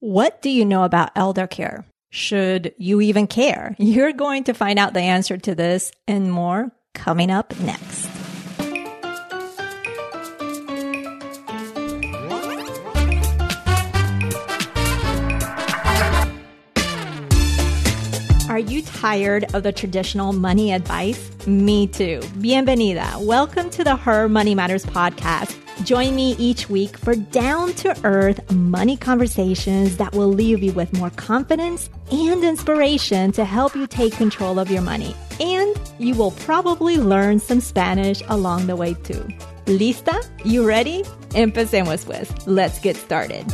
What do you know about elder care? Should you even care? You're going to find out the answer to this and more coming up next. Are you tired of the traditional money advice? Me too. Bienvenida. Welcome to the Her Money Matters podcast. Join me each week for down to earth money conversations that will leave you with more confidence and inspiration to help you take control of your money. And you will probably learn some Spanish along the way too. Lista? You ready? Empecemos pues. Let's get started.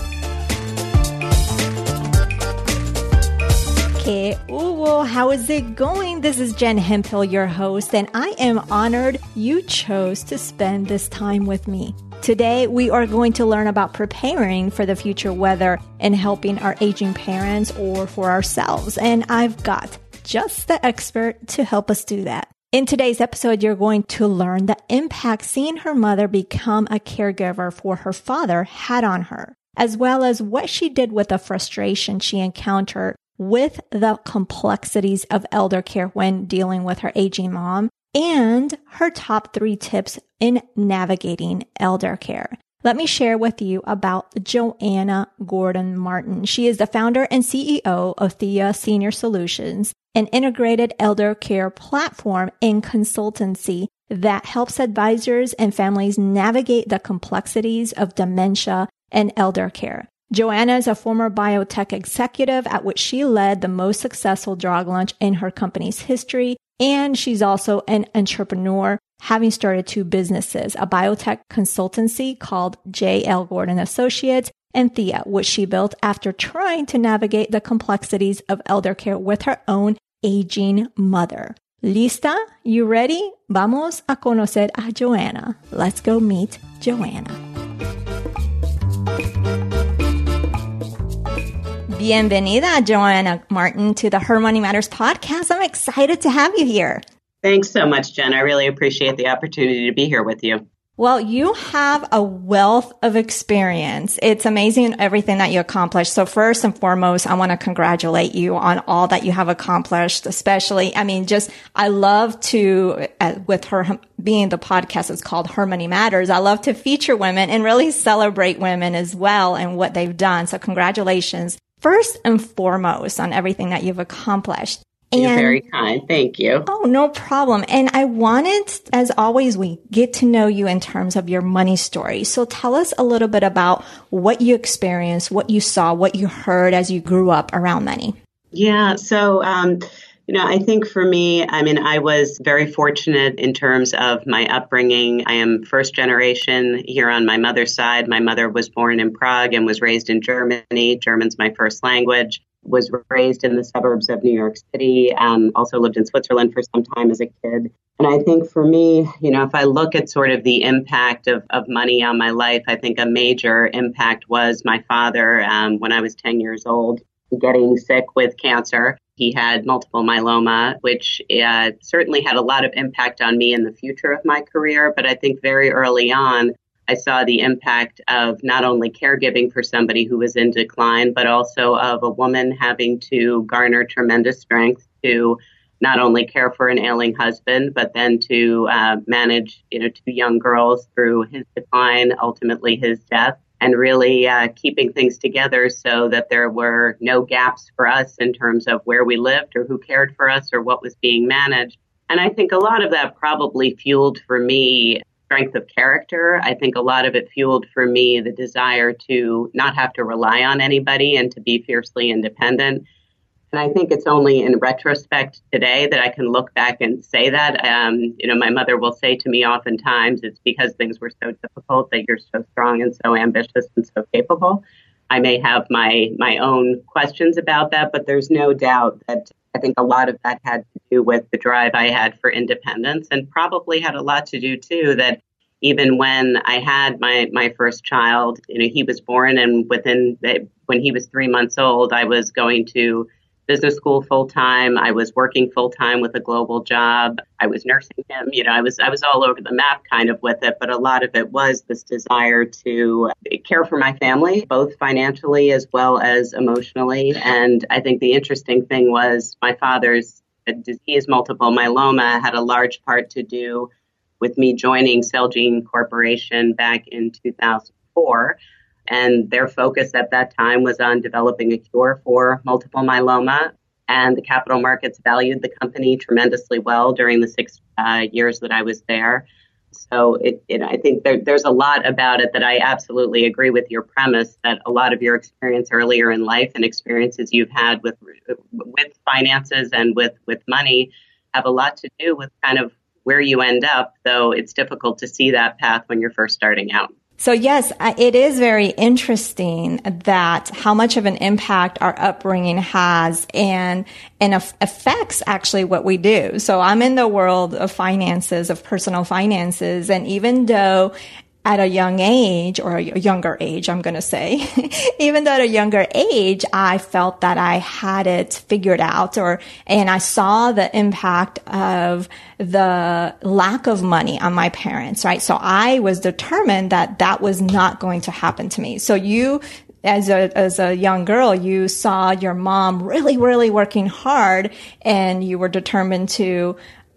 Que hubo? How is it going? This is Jen Hemphill, your host, and I am honored you chose to spend this time with me. Today, we are going to learn about preparing for the future, weather and helping our aging parents or for ourselves. And I've got just the expert to help us do that. In today's episode, you're going to learn the impact seeing her mother become a caregiver for her father had on her, as well as what she did with the frustration she encountered with the complexities of elder care when dealing with her aging mom and her top three tips in navigating elder care. Let me share with you about Joanna Gordon Martin. She is the founder and CEO of Thea Senior Solutions, an integrated elder care platform and consultancy that helps advisors and families navigate the complexities of dementia and elder care. Joanna is a former biotech executive at which she led the most successful drug launch in her company's history. And she's also an entrepreneur, having started two businesses, a biotech consultancy called J.L. Gordon Associates and Thea, which she built after trying to navigate the complexities of elder care with her own aging mother. ¿Lista? You ready? Vamos a conocer a Joanna. Let's go meet Joanna. Bienvenida, Joanna Martin, to the Her Money Matters podcast. I'm excited to have you here. Thanks so much, Jen. I really appreciate the opportunity to be here with you. Well, you have a wealth of experience. It's amazing everything that you accomplished. So first and foremost, I want to congratulate you on all that you have accomplished, especially, I mean, just, I love to, uh, with her being the podcast is called Her Money Matters. I love to feature women and really celebrate women as well and what they've done. So congratulations first and foremost on everything that you've accomplished. And, You're very kind. Thank you. Oh, no problem. And I wanted, as always, we get to know you in terms of your money story. So tell us a little bit about what you experienced, what you saw, what you heard as you grew up around money. Yeah. So, um, you know, I think for me, I mean, I was very fortunate in terms of my upbringing. I am first generation here on my mother's side. My mother was born in Prague and was raised in Germany. German's my first language. Was raised in the suburbs of New York City. Um, also lived in Switzerland for some time as a kid. And I think for me, you know, if I look at sort of the impact of, of money on my life, I think a major impact was my father um, when I was 10 years old getting sick with cancer. He had multiple myeloma, which uh, certainly had a lot of impact on me in the future of my career. But I think very early on, I saw the impact of not only caregiving for somebody who was in decline, but also of a woman having to garner tremendous strength to not only care for an ailing husband, but then to uh, manage, you know, two young girls through his decline, ultimately his death and really uh, keeping things together so that there were no gaps for us in terms of where we lived or who cared for us or what was being managed. And I think a lot of that probably fueled for me strength of character. I think a lot of it fueled for me the desire to not have to rely on anybody and to be fiercely independent. And I think it's only in retrospect today that I can look back and say that. Um, you know, my mother will say to me oftentimes, it's because things were so difficult that you're so strong and so ambitious and so capable. I may have my my own questions about that, but there's no doubt that I think a lot of that had to do with the drive I had for independence, and probably had a lot to do too that even when I had my my first child, you know, he was born, and within when he was three months old, I was going to business school full time. I was working full time with a global job. I was nursing him. You know, I was I was all over the map kind of with it, but a lot of it was this desire to care for my family, both financially as well as emotionally. And I think the interesting thing was my father's disease, multiple myeloma, had a large part to do with me joining Celgene Corporation back in 2004 and their focus at that time was on developing a cure for multiple myeloma. And the capital markets valued the company tremendously well during the six uh, years that I was there. So it, it, I think there, there's a lot about it that I absolutely agree with your premise that a lot of your experience earlier in life and experiences you've had with with finances and with with money have a lot to do with kind of where you end up. Though it's difficult to see that path when you're first starting out. So yes, it is very interesting that how much of an impact our upbringing has and, and affects actually what we do. So I'm in the world of finances, of personal finances. And even though at a young age or a younger age, I'm going to say, even though at a younger age, I felt that I had it figured out or, and I saw the impact of the lack of money on my parents, right? So I was determined that that was not going to happen to me. So you as a as a young girl, you saw your mom really, really working hard, and you were determined to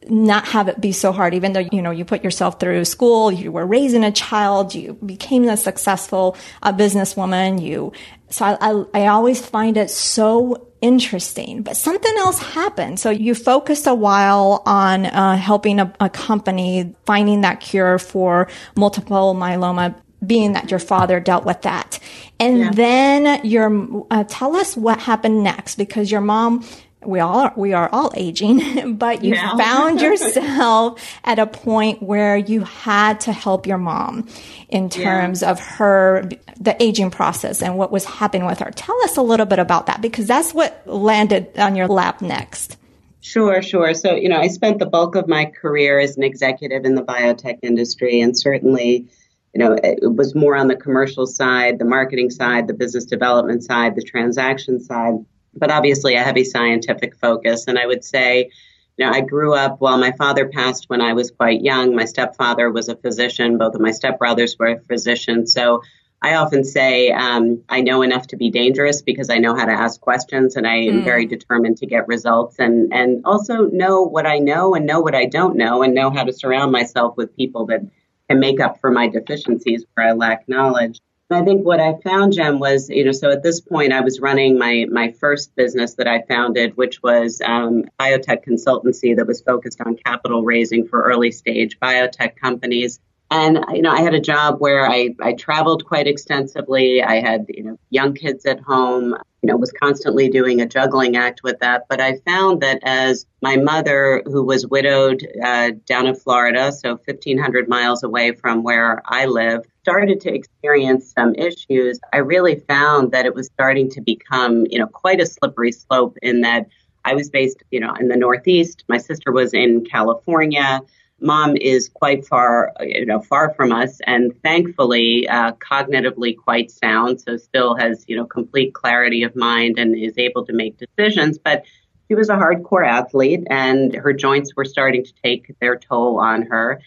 not have it be so hard, even though, you know, you put yourself through school, you were raising a child, you became a successful uh, businesswoman, you, so I, I, I always find it so interesting, but something else happened. So you focused a while on uh, helping a, a company finding that cure for multiple myeloma being that your father dealt with that. And yeah. then your, uh, tell us what happened next because your mom we all are, we are all aging, but you found yourself at a point where you had to help your mom in terms yeah. of her the aging process and what was happening with her. Tell us a little bit about that because that's what landed on your lap next. Sure, sure. So, you know, I spent the bulk of my career as an executive in the biotech industry and certainly you know, it was more on the commercial side, the marketing side, the business development side, the transaction side but obviously a heavy scientific focus. And I would say, you know, I grew up while my father passed when I was quite young. My stepfather was a physician. Both of my stepbrothers were physicians. So I often say um, I know enough to be dangerous because I know how to ask questions and I am mm. very determined to get results and and also know what I know and know what I don't know and know how to surround myself with people that can make up for my deficiencies where I lack knowledge. I think what I found, Jen, was you know, so at this point I was running my my first business that I founded, which was um, biotech consultancy that was focused on capital raising for early stage biotech companies. And you know, I had a job where I, I traveled quite extensively. I had you know young kids at home. You know, was constantly doing a juggling act with that. But I found that as my mother, who was widowed uh, down in Florida, so 1,500 miles away from where I live, started to experience some issues. I really found that it was starting to become you know quite a slippery slope. In that I was based you know in the Northeast. My sister was in California mom is quite far, you know, far from us, and thankfully, uh, cognitively quite sound. So still has, you know, complete clarity of mind and is able to make decisions. But she was a hardcore athlete, and her joints were starting to take their toll on her.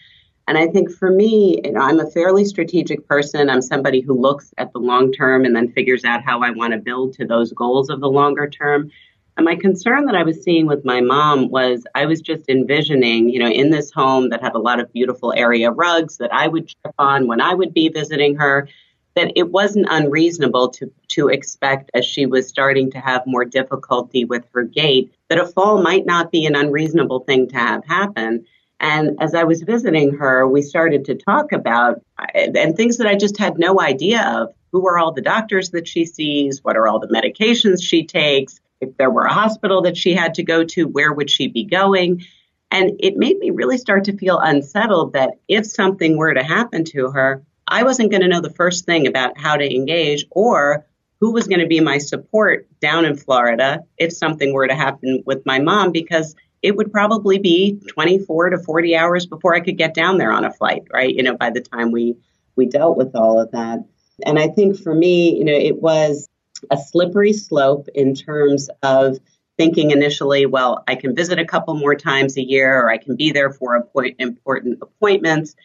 And I think for me, you know, I'm a fairly strategic person. I'm somebody who looks at the long term and then figures out how I want to build to those goals of the longer term. And my concern that I was seeing with my mom was I was just envisioning, you know, in this home that had a lot of beautiful area rugs that I would trip on when I would be visiting her, that it wasn't unreasonable to, to expect as she was starting to have more difficulty with her gait that a fall might not be an unreasonable thing to have happen. And as I was visiting her, we started to talk about and things that I just had no idea of. Who are all the doctors that she sees? What are all the medications she takes? if there were a hospital that she had to go to, where would she be going? And it made me really start to feel unsettled that if something were to happen to her, I wasn't going to know the first thing about how to engage or who was going to be my support down in Florida if something were to happen with my mom because it would probably be 24 to 40 hours before I could get down there on a flight, right? You know, by the time we we dealt with all of that. And I think for me, you know, it was a slippery slope in terms of thinking initially, well, I can visit a couple more times a year or I can be there for important appointments.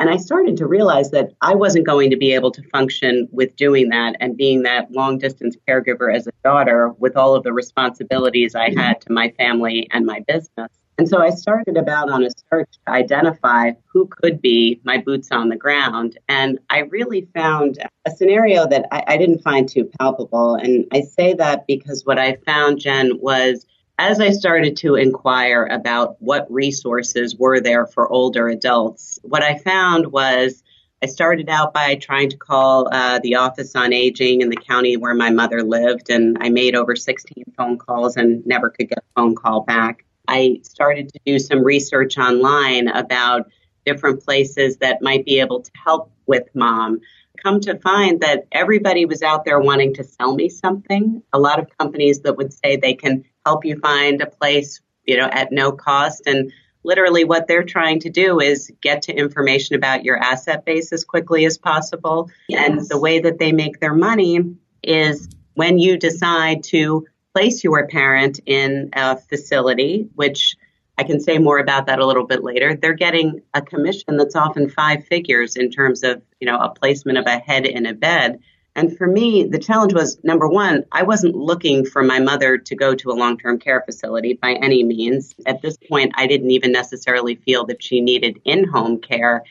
And I started to realize that I wasn't going to be able to function with doing that and being that long distance caregiver as a daughter with all of the responsibilities I had to my family and my business. And so I started about on a search to identify who could be my boots on the ground. And I really found a scenario that I, I, didn't find too palpable. And I say that because what I found, Jen, was as I started to inquire about what resources were there for older adults, what I found was I started out by trying to call uh, the Office on Aging in the county where my mother lived, and I made over 16 phone calls and never could get a phone call back. I started to do some research online about different places that might be able to help with mom. Come to find that everybody was out there wanting to sell me something. A lot of companies that would say they can help you find a place, you know, at no cost. And literally what they're trying to do is get to information about your asset base as quickly as possible. Yes. And the way that they make their money is when you decide to place your parent in a facility, which I can say more about that a little bit later. They're getting a commission that's often five figures in terms of, you know, a placement of a head in a bed. And for me, the challenge was number one, I wasn't looking for my mother to go to a long term care facility by any means. At this point, I didn't even necessarily feel that she needed in home care.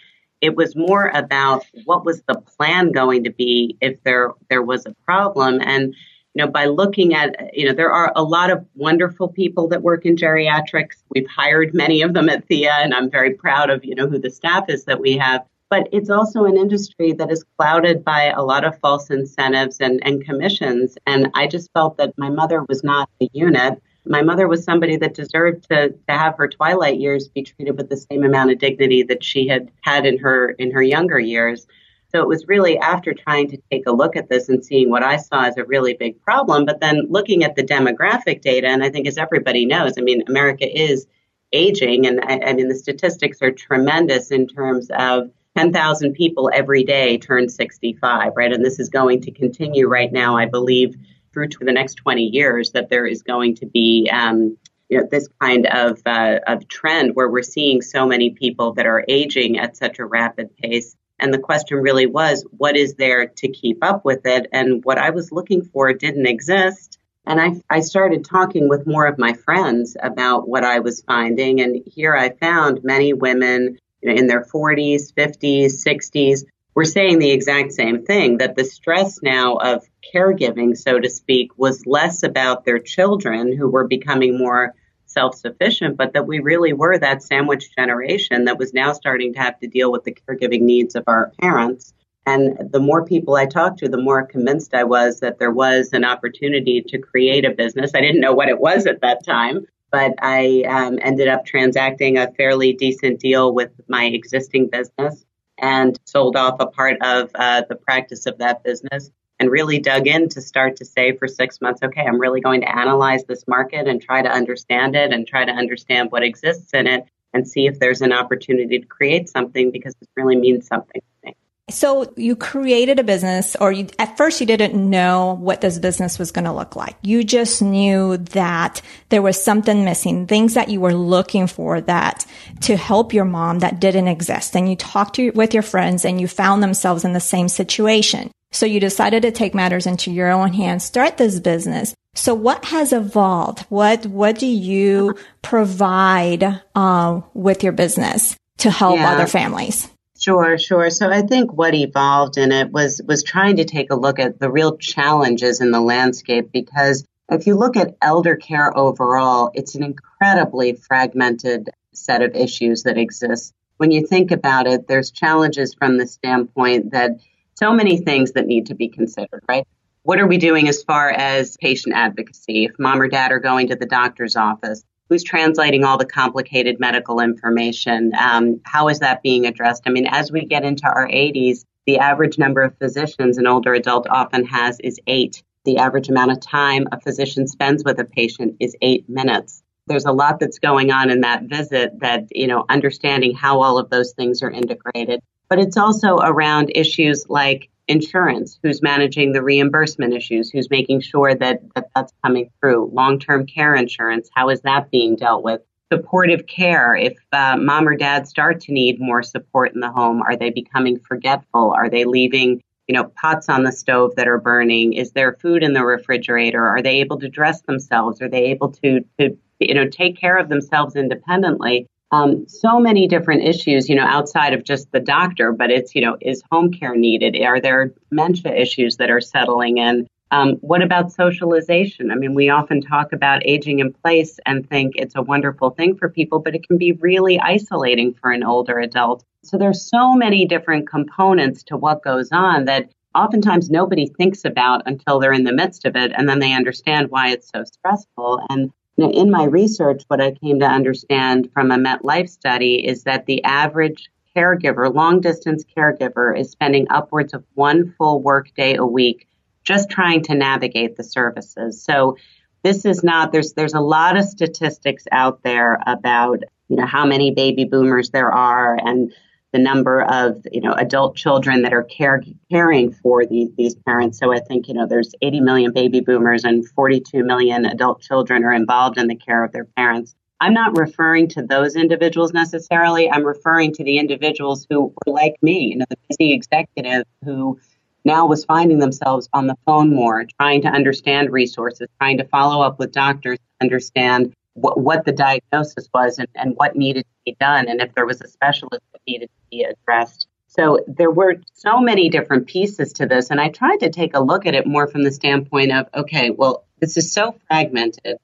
It was more about what was the plan going to be if there there was a problem. And you know, by looking at, you know, there are a lot of wonderful people that work in geriatrics. We've hired many of them at Thea, and I'm very proud of, you know, who the staff is that we have. But it's also an industry that is clouded by a lot of false incentives and, and commissions. And I just felt that my mother was not a unit. My mother was somebody that deserved to, to have her twilight years be treated with the same amount of dignity that she had had in her in her younger years. So it was really after trying to take a look at this and seeing what I saw as a really big problem, but then looking at the demographic data, and I think as everybody knows, I mean, America is aging, and I, I mean, the statistics are tremendous in terms of 10,000 people every day turn 65, right? And this is going to continue right now, I believe, through to the next 20 years, that there is going to be um, you know, this kind of, uh, of trend where we're seeing so many people that are aging at such a rapid pace. And the question really was, what is there to keep up with it? And what I was looking for didn't exist. And I, I started talking with more of my friends about what I was finding. And here I found many women you know, in their 40s, 50s, 60s were saying the exact same thing that the stress now of caregiving, so to speak, was less about their children who were becoming more self sufficient, but that we really were that sandwich generation that was now starting to have to deal with the caregiving needs of our parents. And the more people I talked to, the more convinced I was that there was an opportunity to create a business. I didn't know what it was at that time, but I um, ended up transacting a fairly decent deal with my existing business and sold off a part of uh, the practice of that business and really dug in to start to say for six months, okay, I'm really going to analyze this market and try to understand it and try to understand what exists in it and see if there's an opportunity to create something because this really means something to me. So you created a business or you, at first you didn't know what this business was going to look like. You just knew that there was something missing, things that you were looking for that to help your mom that didn't exist. And you talked to, with your friends and you found themselves in the same situation. So you decided to take matters into your own hands, start this business. So what has evolved? What, what do you provide, uh, with your business to help yeah. other families? Sure, sure. So I think what evolved in it was was trying to take a look at the real challenges in the landscape because if you look at elder care overall, it's an incredibly fragmented set of issues that exist. When you think about it, there's challenges from the standpoint that so many things that need to be considered, right? What are we doing as far as patient advocacy? If mom or dad are going to the doctor's office, who's translating all the complicated medical information? Um, how is that being addressed? I mean, as we get into our 80s, the average number of physicians an older adult often has is eight. The average amount of time a physician spends with a patient is eight minutes. There's a lot that's going on in that visit that, you know, understanding how all of those things are integrated but it's also around issues like insurance, who's managing the reimbursement issues, who's making sure that, that that's coming through, long term care insurance, how is that being dealt with? Supportive care, if uh, mom or dad start to need more support in the home, are they becoming forgetful? Are they leaving you know, pots on the stove that are burning? Is there food in the refrigerator? Are they able to dress themselves? Are they able to, to you know, take care of themselves independently? Um, so many different issues, you know, outside of just the doctor, but it's, you know, is home care needed? Are there dementia issues that are settling in? Um, what about socialization? I mean, we often talk about aging in place and think it's a wonderful thing for people, but it can be really isolating for an older adult. So there's so many different components to what goes on that oftentimes nobody thinks about until they're in the midst of it and then they understand why it's so stressful. And know, in my research, what I came to understand from a MetLife study is that the average caregiver, long distance caregiver, is spending upwards of one full workday a week just trying to navigate the services. So this is not there's there's a lot of statistics out there about you know how many baby boomers there are and the number of you know adult children that are care, caring for these these parents. So I think you know there's 80 million baby boomers and 42 million adult children are involved in the care of their parents. I'm not referring to those individuals necessarily. I'm referring to the individuals who were like me, you know, the busy executive who now was finding themselves on the phone more, trying to understand resources, trying to follow up with doctors, understand what, what the diagnosis was and, and what needed to be done, and if there was a specialist that needed to be addressed. So there were so many different pieces to this, and I tried to take a look at it more from the standpoint of, okay, well, this is so fragmented.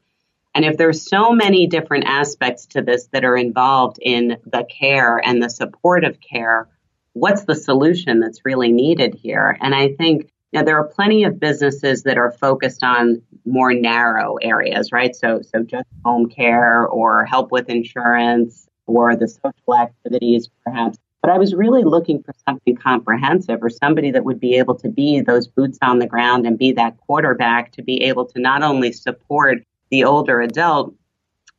And if there's so many different aspects to this that are involved in the care and the supportive care, what's the solution that's really needed here? And I think now, there are plenty of businesses that are focused on more narrow areas, right? So, so just home care or help with insurance or the social activities, perhaps. But I was really looking for something comprehensive or somebody that would be able to be those boots on the ground and be that quarterback to be able to not only support the older adult,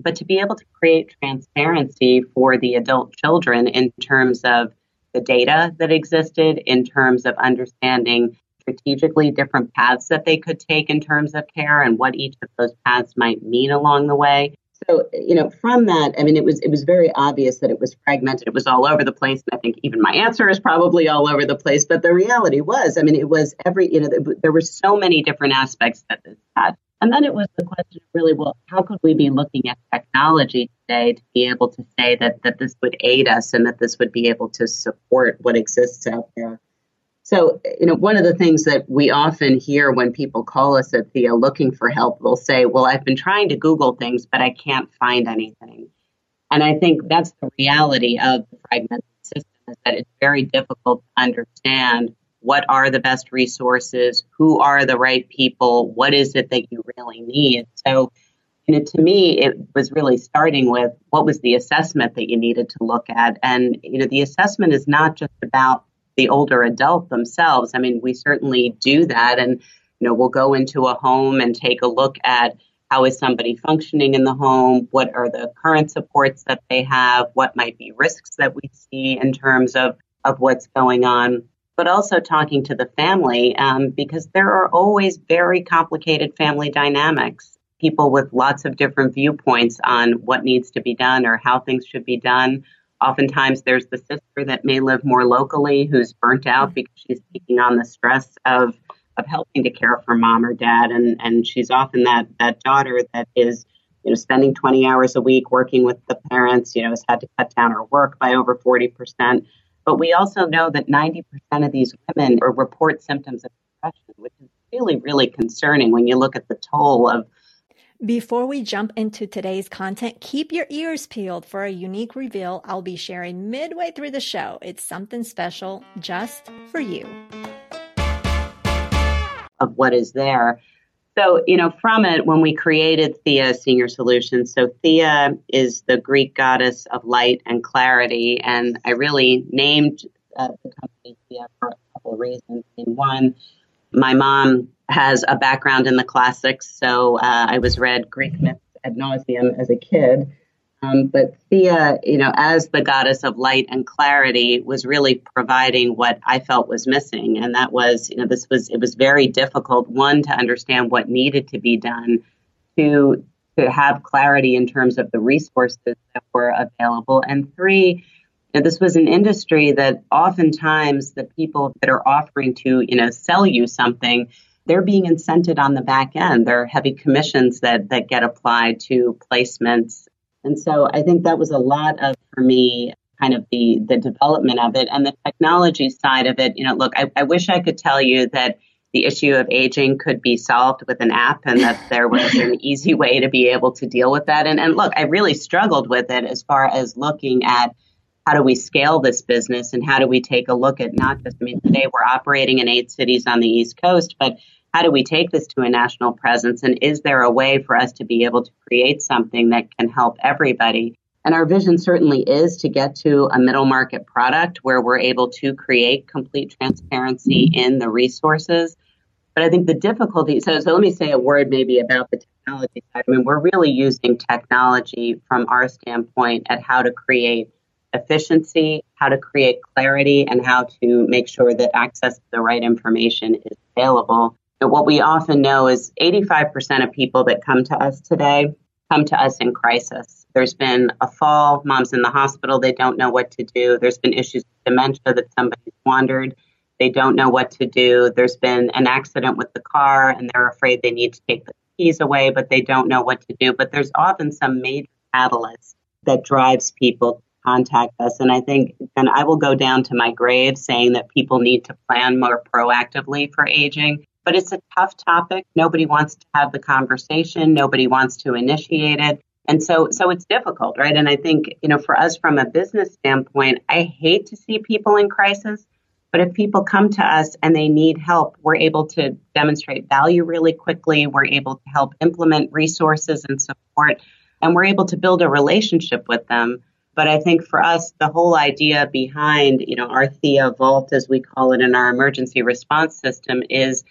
but to be able to create transparency for the adult children in terms of the data that existed, in terms of understanding strategically different paths that they could take in terms of care and what each of those paths might mean along the way. So, you know, from that, I mean, it was it was very obvious that it was fragmented. It was all over the place, and I think even my answer is probably all over the place. But the reality was, I mean, it was every you know there were so many different aspects that this had, and then it was the question of really, well, how could we be looking at technology today to be able to say that that this would aid us and that this would be able to support what exists out there so, you know, one of the things that we often hear when people call us at Thea looking for help, they'll say, Well, I've been trying to Google things, but I can't find anything. And I think that's the reality of the fragmented system is that it's very difficult to understand what are the best resources, who are the right people, what is it that you really need. So, you know, to me, it was really starting with what was the assessment that you needed to look at. And, you know, the assessment is not just about the older adult themselves. I mean, we certainly do that. And, you know, we'll go into a home and take a look at how is somebody functioning in the home? What are the current supports that they have? What might be risks that we see in terms of, of what's going on? But also talking to the family um, because there are always very complicated family dynamics. People with lots of different viewpoints on what needs to be done or how things should be done Oftentimes, there's the sister that may live more locally who's burnt out because she's taking on the stress of of helping to care for mom or dad, and and she's often that that daughter that is you know spending 20 hours a week working with the parents. You know, has had to cut down her work by over 40 percent. But we also know that 90% of these women report symptoms of depression, which is really, really concerning when you look at the toll of before we jump into today's content, keep your ears peeled for a unique reveal I'll be sharing midway through the show. It's something special just for you. Of what is there. So, you know, from it, when we created Thea Senior Solutions, so Thea is the Greek goddess of light and clarity. And I really named uh, the company Thea for a couple of reasons. In one, my mom has a background in the classics, so uh, I was read Greek myths ad nauseum as a kid. Um, but Thea, you know, as the goddess of light and clarity, was really providing what I felt was missing, and that was, you know, this was it was very difficult. One to understand what needed to be done, to to have clarity in terms of the resources that were available, and three, you know, this was an industry that oftentimes the people that are offering to, you know, sell you something they're being incented on the back end. There are heavy commissions that that get applied to placements and so I think that was a lot of, for me, kind of the, the development of it and the technology side of it. You know, look, I, I wish I could tell you that the issue of aging could be solved with an app and that there was an easy way to be able to deal with that. And, and look, I really struggled with it as far as looking at how do we scale this business and how do we take a look at not just, I mean, today we're operating in eight cities on the East Coast, but how do we take this to a national presence? And is there a way for us to be able to create something that can help everybody? And our vision certainly is to get to a middle market product where we're able to create complete transparency in the resources. But I think the difficulty, so, so let me say a word maybe about the technology side. I mean, we're really using technology from our standpoint at how to create efficiency, how to create clarity, and how to make sure that access to the right information is available what we often know is 85% of people that come to us today come to us in crisis. There's been a fall, mom's in the hospital, they don't know what to do. There's been issues with dementia that somebody's wandered, they don't know what to do. There's been an accident with the car and they're afraid they need to take the keys away, but they don't know what to do. But there's often some major catalyst that drives people to contact us. And I think, and I will go down to my grave saying that people need to plan more proactively for aging but it's a tough topic. Nobody wants to have the conversation. Nobody wants to initiate it. And so, so it's difficult, right? And I think, you know, for us from a business standpoint, I hate to see people in crisis, but if people come to us and they need help, we're able to demonstrate value really quickly. We're able to help implement resources and support, and we're able to build a relationship with them. But I think for us, the whole idea behind, you know, our Thea Vault, as we call it in our emergency response system, is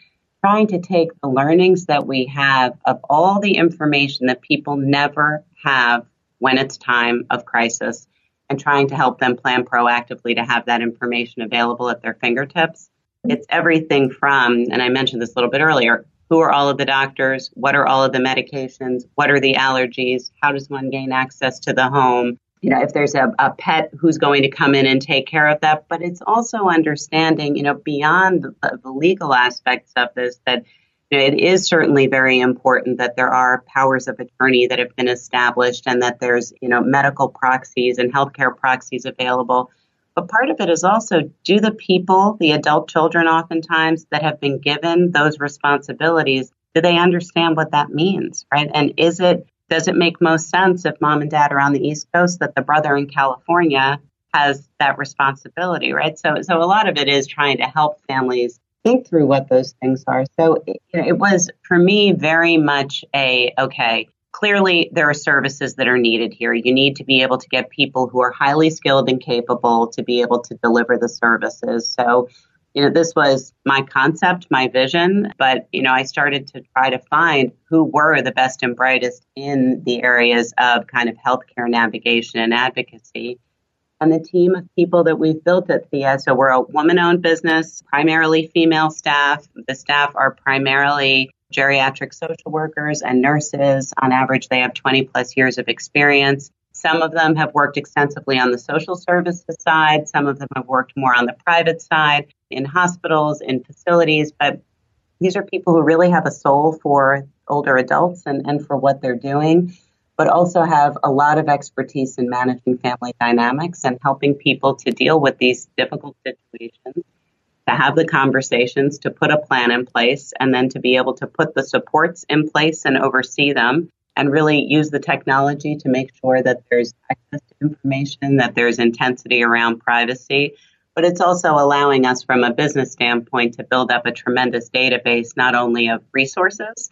trying to take the learnings that we have of all the information that people never have when it's time of crisis and trying to help them plan proactively to have that information available at their fingertips. It's everything from, and I mentioned this a little bit earlier, who are all of the doctors? What are all of the medications? What are the allergies? How does one gain access to the home? You know, if there's a, a pet who's going to come in and take care of that. But it's also understanding, you know, beyond the, the legal aspects of this that you know, it is certainly very important that there are powers of attorney that have been established and that there's, you know, medical proxies and healthcare proxies available. But part of it is also do the people, the adult children oftentimes that have been given those responsibilities, do they understand what that means, right? And is it does it make most sense if mom and dad are on the East Coast that the brother in California has that responsibility, right? So, so a lot of it is trying to help families think through what those things are. So it, it was for me very much a okay. Clearly, there are services that are needed here. You need to be able to get people who are highly skilled and capable to be able to deliver the services. So you know, this was my concept, my vision, but, you know, I started to try to find who were the best and brightest in the areas of kind of healthcare navigation and advocacy. And the team of people that we've built at Thea, so we're a woman owned business, primarily female staff. The staff are primarily geriatric social workers and nurses. On average, they have 20 plus years of experience. Some of them have worked extensively on the social services side. Some of them have worked more on the private side in hospitals, in facilities. But these are people who really have a soul for older adults and, and for what they're doing, but also have a lot of expertise in managing family dynamics and helping people to deal with these difficult situations, to have the conversations, to put a plan in place, and then to be able to put the supports in place and oversee them and really use the technology to make sure that there's access to information, that there's intensity around privacy. But it's also allowing us from a business standpoint to build up a tremendous database, not only of resources,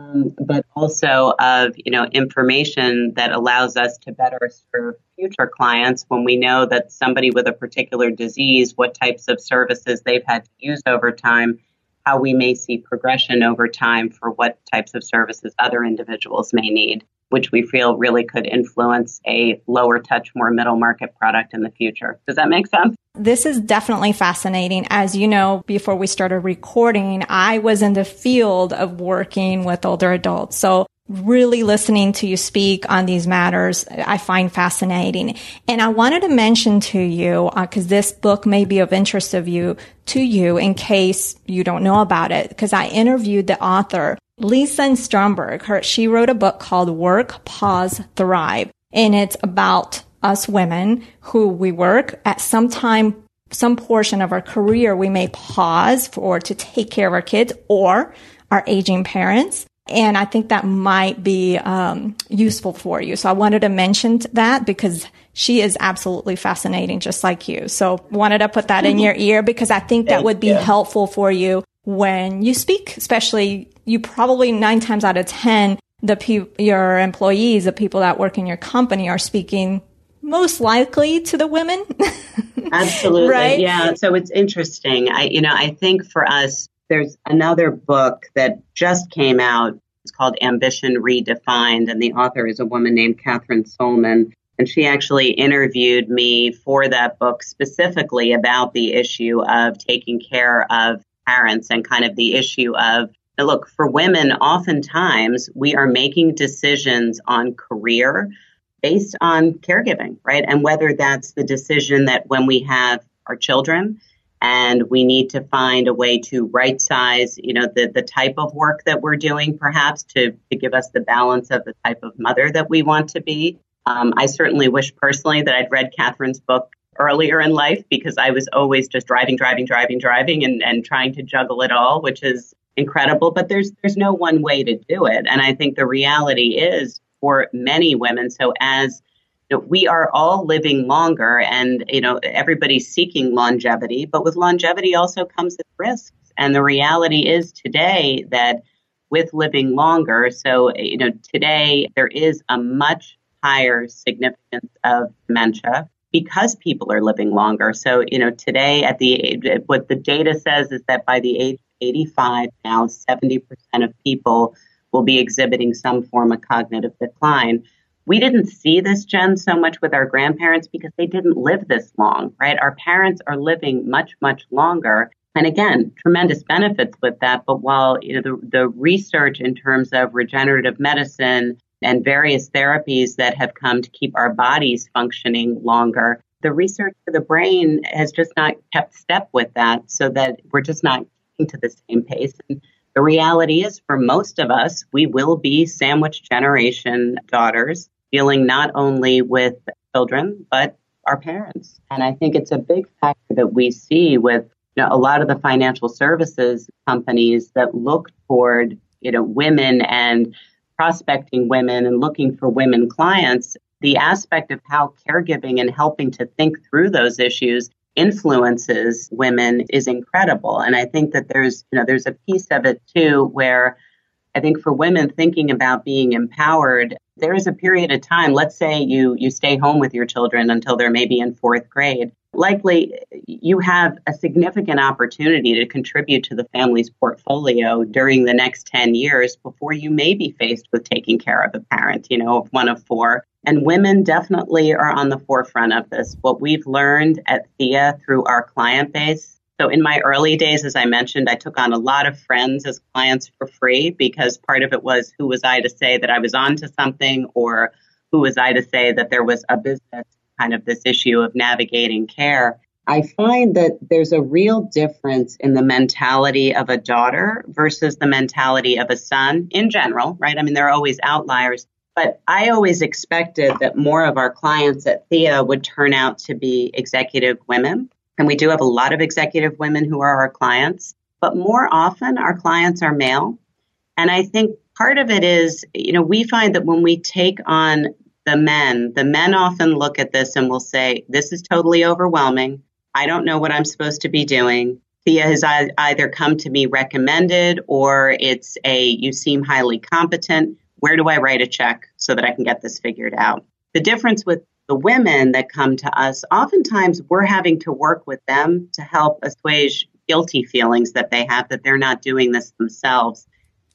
um, but also of you know information that allows us to better serve future clients when we know that somebody with a particular disease, what types of services they've had to use over time, how we may see progression over time for what types of services other individuals may need. Which we feel really could influence a lower touch, more middle market product in the future. Does that make sense? This is definitely fascinating. As you know, before we started recording, I was in the field of working with older adults. So really listening to you speak on these matters, I find fascinating. And I wanted to mention to you, because uh, this book may be of interest of you to you in case you don't know about it, because I interviewed the author, Lisa Stromberg. Her, she wrote a book called Work, Pause, Thrive. And it's about us women who we work at some time, some portion of our career, we may pause for to take care of our kids or our aging parents and I think that might be um, useful for you. So I wanted to mention that because she is absolutely fascinating, just like you. So wanted to put that in your ear because I think that would be helpful for you when you speak, especially you probably nine times out of 10, the pe- your employees, the people that work in your company are speaking most likely to the women. Absolutely. right? Yeah. So it's interesting. I, you know, I think for us, there's another book that just came out. It's called Ambition Redefined, and the author is a woman named Kathryn Sollmann. And she actually interviewed me for that book specifically about the issue of taking care of parents and kind of the issue of look, for women, oftentimes we are making decisions on career based on caregiving, right? And whether that's the decision that when we have our children, and we need to find a way to right size, you know, the, the type of work that we're doing, perhaps to, to give us the balance of the type of mother that we want to be. Um, I certainly wish personally that I'd read Kathryn's book earlier in life because I was always just driving, driving, driving, driving, and, and trying to juggle it all, which is incredible. But there's there's no one way to do it, and I think the reality is for many women. So as you know, we are all living longer and, you know, everybody's seeking longevity, but with longevity also comes with risks. And the reality is today that with living longer, so, you know, today there is a much higher significance of dementia because people are living longer. So, you know, today at the what the data says is that by the age 85 now 70% of people will be exhibiting some form of cognitive decline we didn't see this, Jen, so much with our grandparents because they didn't live this long, right? Our parents are living much, much longer. And again, tremendous benefits with that. But while you know, the, the research in terms of regenerative medicine and various therapies that have come to keep our bodies functioning longer, the research for the brain has just not kept step with that so that we're just not to the same pace. And the reality is for most of us, we will be sandwich generation daughters dealing not only with children, but our parents. And I think it's a big factor that we see with you know, a lot of the financial services companies that look toward, you know, women and prospecting women and looking for women clients. The aspect of how caregiving and helping to think through those issues influences women is incredible. And I think that there's, you know, there's a piece of it too where I think for women thinking about being empowered, there is a period of time, let's say you, you stay home with your children until they're maybe in fourth grade. Likely you have a significant opportunity to contribute to the family's portfolio during the next 10 years before you may be faced with taking care of a parent, you know, one of four. And women definitely are on the forefront of this. What we've learned at Thea through our client base so in my early days, as I mentioned, I took on a lot of friends as clients for free because part of it was who was I to say that I was onto something or who was I to say that there was a business kind of this issue of navigating care. I find that there's a real difference in the mentality of a daughter versus the mentality of a son in general, right? I mean, there are always outliers, but I always expected that more of our clients at Thea would turn out to be executive women and we do have a lot of executive women who are our clients, but more often our clients are male. And I think part of it is, you know, we find that when we take on the men, the men often look at this and will say, this is totally overwhelming. I don't know what I'm supposed to be doing. Thea has either come to me recommended or it's a, you seem highly competent. Where do I write a check so that I can get this figured out? The difference with the women that come to us, oftentimes we're having to work with them to help assuage guilty feelings that they have that they're not doing this themselves.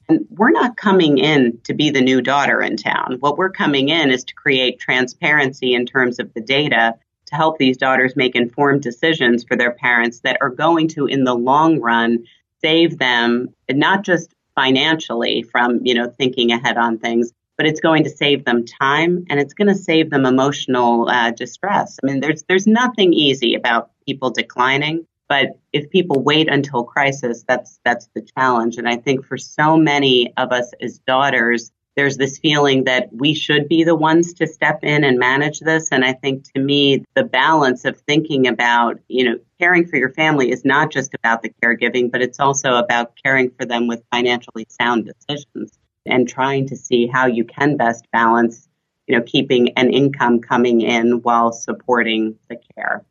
And we're not coming in to be the new daughter in town. What we're coming in is to create transparency in terms of the data to help these daughters make informed decisions for their parents that are going to, in the long run, save them and not just financially from, you know, thinking ahead on things, but it's going to save them time and it's going to save them emotional uh, distress. I mean, there's there's nothing easy about people declining, but if people wait until crisis, that's that's the challenge. And I think for so many of us as daughters, there's this feeling that we should be the ones to step in and manage this. And I think to me, the balance of thinking about, you know, caring for your family is not just about the caregiving, but it's also about caring for them with financially sound decisions and trying to see how you can best balance, you know, keeping an income coming in while supporting the care.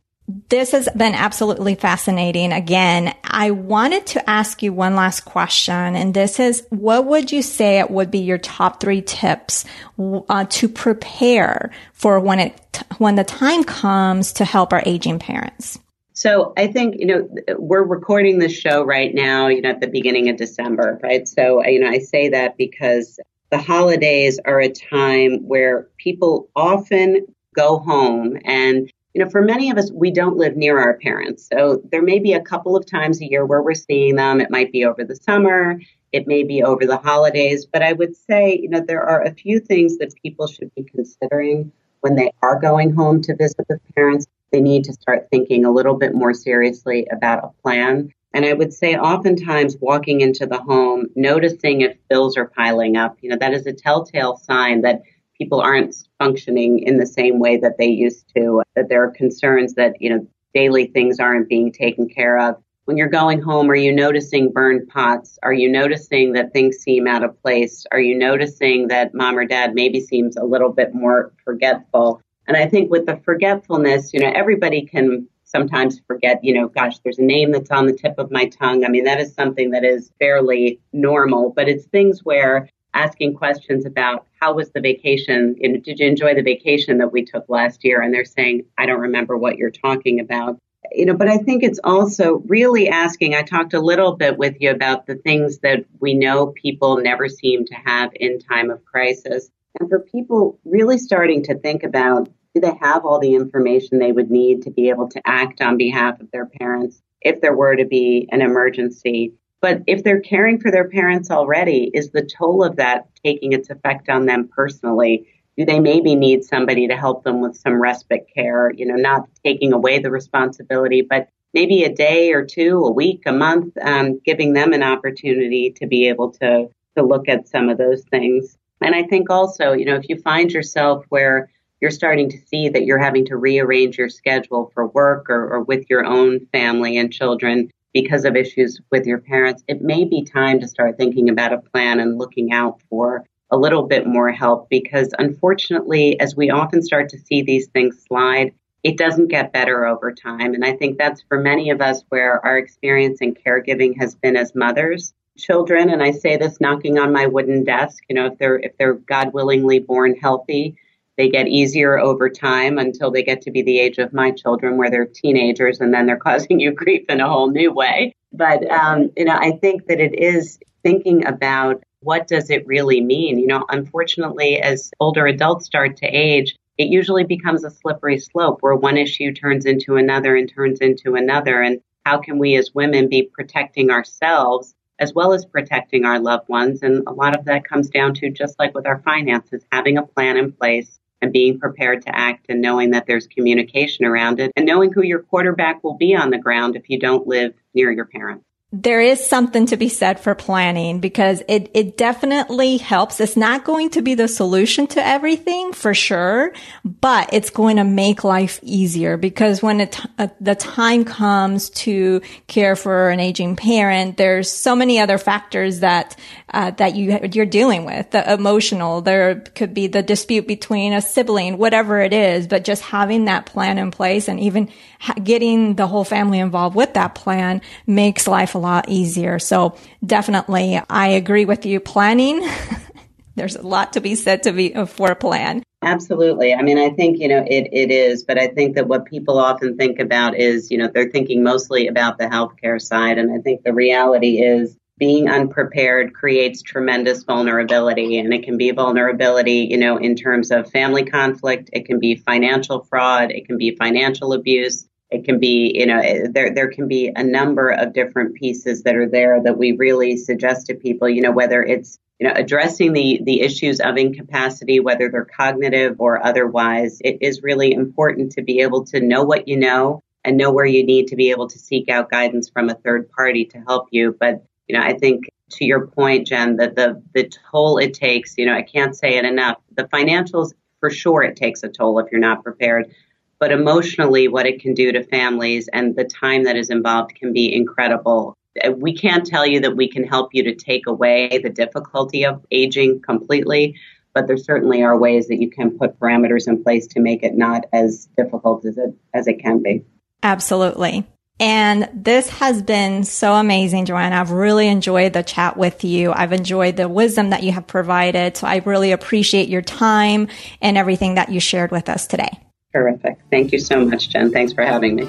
This has been absolutely fascinating. Again, I wanted to ask you one last question, and this is what would you say it would be your top three tips uh, to prepare for when it when the time comes to help our aging parents? So I think, you know, we're recording this show right now, you know, at the beginning of December, right? So, you know, I say that because the holidays are a time where people often go home and you know, for many of us, we don't live near our parents. So there may be a couple of times a year where we're seeing them. It might be over the summer, it may be over the holidays. But I would say, you know, there are a few things that people should be considering when they are going home to visit with parents. They need to start thinking a little bit more seriously about a plan. And I would say oftentimes walking into the home, noticing if bills are piling up, you know, that is a telltale sign that people aren't functioning in the same way that they used to, that there are concerns that, you know, daily things aren't being taken care of. When you're going home, are you noticing burned pots? Are you noticing that things seem out of place? Are you noticing that mom or dad maybe seems a little bit more forgetful? And I think with the forgetfulness, you know, everybody can sometimes forget, you know, gosh, there's a name that's on the tip of my tongue. I mean, that is something that is fairly normal, but it's things where asking questions about how was the vacation? Know, did you enjoy the vacation that we took last year? And they're saying, I don't remember what you're talking about. You know, but I think it's also really asking. I talked a little bit with you about the things that we know people never seem to have in time of crisis. And for people really starting to think about do they have all the information they would need to be able to act on behalf of their parents if there were to be an emergency? But if they're caring for their parents already, is the toll of that taking its effect on them personally? Do they maybe need somebody to help them with some respite care? You know, not taking away the responsibility, but maybe a day or two, a week, a month, um, giving them an opportunity to be able to to look at some of those things. And I think also, you know, if you find yourself where you're starting to see that you're having to rearrange your schedule for work or, or with your own family and children, because of issues with your parents, it may be time to start thinking about a plan and looking out for a little bit more help because unfortunately, as we often start to see these things slide, it doesn't get better over time. And I think that's for many of us where our experience in caregiving has been as mothers. Children, and I say this knocking on my wooden desk, you know, if they're if they're God willingly born healthy, they get easier over time until they get to be the age of my children where they're teenagers and then they're causing you grief in a whole new way. But, um, you know, I think that it is thinking about what does it really mean? You know, unfortunately, as older adults start to age, it usually becomes a slippery slope where one issue turns into another and turns into another. And how can we as women be protecting ourselves as well as protecting our loved ones? And a lot of that comes down to just like with our finances, having a plan in place and being prepared to act and knowing that there's communication around it and knowing who your quarterback will be on the ground if you don't live near your parents there is something to be said for planning because it, it definitely helps. It's not going to be the solution to everything for sure, but it's going to make life easier because when it, uh, the time comes to care for an aging parent, there's so many other factors that, uh, that you, you're dealing with, the emotional, there could be the dispute between a sibling, whatever it is, but just having that plan in place and even ha- getting the whole family involved with that plan makes life a lot easier. So definitely, I agree with you. Planning, there's a lot to be said to be uh, for a plan. Absolutely. I mean, I think, you know, it, it is, but I think that what people often think about is, you know, they're thinking mostly about the healthcare side. And I think the reality is being unprepared creates tremendous vulnerability and it can be vulnerability, you know, in terms of family conflict. It can be financial fraud. It can be financial abuse. It can be, you know, eh, there, there can be a number of different pieces that are there that we really suggest to people, you know, whether it's, you know, addressing the, the issues of incapacity, whether they're cognitive or otherwise, it is really important to be able to know what you know and know where you need to be able to seek out guidance from a third party to help you. But you know, I think to your point, Jen, that the, the toll it takes, you know, I can't say it enough. The financials, for sure, it takes a toll if you're not prepared. But emotionally, what it can do to families and the time that is involved can be incredible. Uh, we can't tell you that we can help you to take away the difficulty of aging completely, but there certainly are ways that you can put parameters in place to make it not as difficult as it as it can be. Absolutely. And this has been so amazing, Joanna. I've really enjoyed the chat with you. I've enjoyed the wisdom that you have provided. So I really appreciate your time and everything that you shared with us today. Terrific. Thank you so much, Jen. Thanks for having me.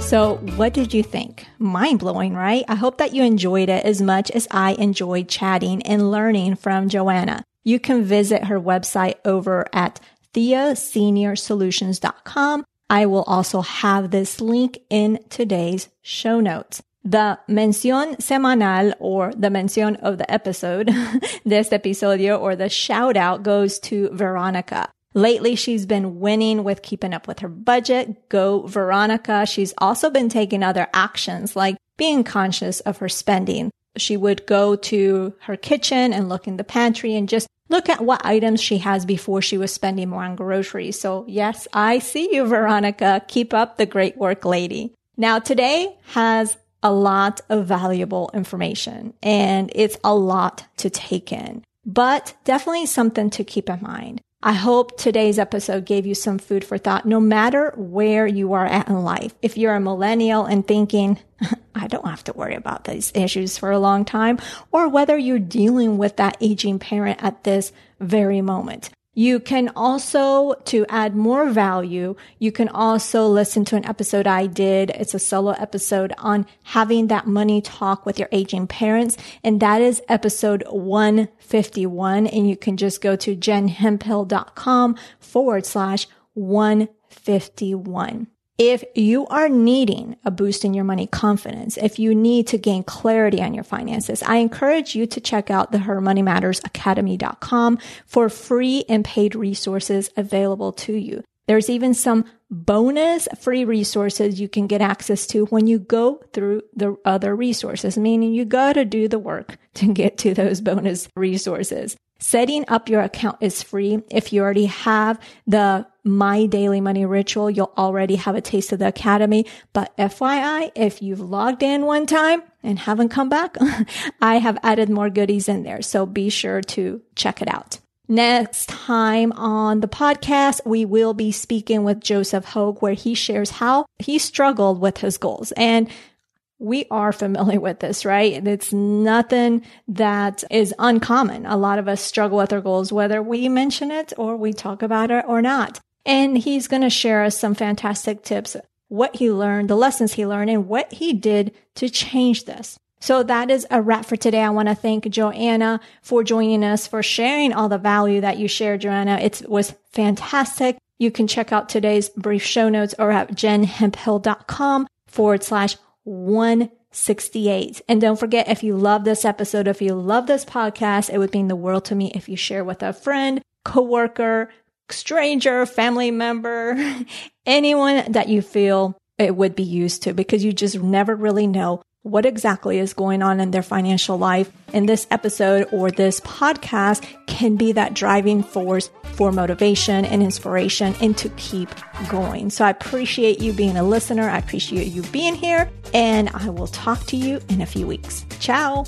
So, what did you think? Mind blowing, right? I hope that you enjoyed it as much as I enjoyed chatting and learning from Joanna. You can visit her website over at theasseniorsolutions.com. I will also have this link in today's show notes. The mención semanal or the mención of the episode, this episodio or the shout out goes to Veronica. Lately, she's been winning with keeping up with her budget. Go Veronica. She's also been taking other actions like being conscious of her spending. She would go to her kitchen and look in the pantry and just look at what items she has before she was spending more on groceries. So yes, I see you, Veronica. Keep up the great work, lady. Now today has a lot of valuable information and it's a lot to take in, but definitely something to keep in mind. I hope today's episode gave you some food for thought, no matter where you are at in life. If you're a millennial and thinking, I don't have to worry about these issues for a long time, or whether you're dealing with that aging parent at this very moment. You can also, to add more value, you can also listen to an episode I did. It's a solo episode on having that money talk with your aging parents. And that is episode 151. And you can just go to jenhemphill.com forward slash 151. If you are needing a boost in your money confidence, if you need to gain clarity on your finances, I encourage you to check out the Her Money Matters Academy.com for free and paid resources available to you. There's even some bonus free resources you can get access to when you go through the other resources, meaning you got to do the work to get to those bonus resources. Setting up your account is free. If you already have the My Daily Money Ritual, you'll already have a taste of the Academy. But FYI, if you've logged in one time and haven't come back, I have added more goodies in there. So be sure to check it out. Next time on the podcast, we will be speaking with Joseph Hogue, where he shares how he struggled with his goals. And we are familiar with this, right? It's nothing that is uncommon. A lot of us struggle with our goals, whether we mention it or we talk about it or not. And he's going to share us some fantastic tips, what he learned, the lessons he learned, and what he did to change this. So that is a wrap for today. I want to thank Joanna for joining us, for sharing all the value that you shared, Joanna. It was fantastic. You can check out today's brief show notes or at jenhemphill.com forward slash 168. And don't forget, if you love this episode, if you love this podcast, it would mean the world to me if you share with a friend, coworker, stranger, family member, anyone that you feel it would be used to because you just never really know what exactly is going on in their financial life. And this episode or this podcast can be that driving force for motivation and inspiration and to keep going. So I appreciate you being a listener. I appreciate you being here and I will talk to you in a few weeks. Ciao.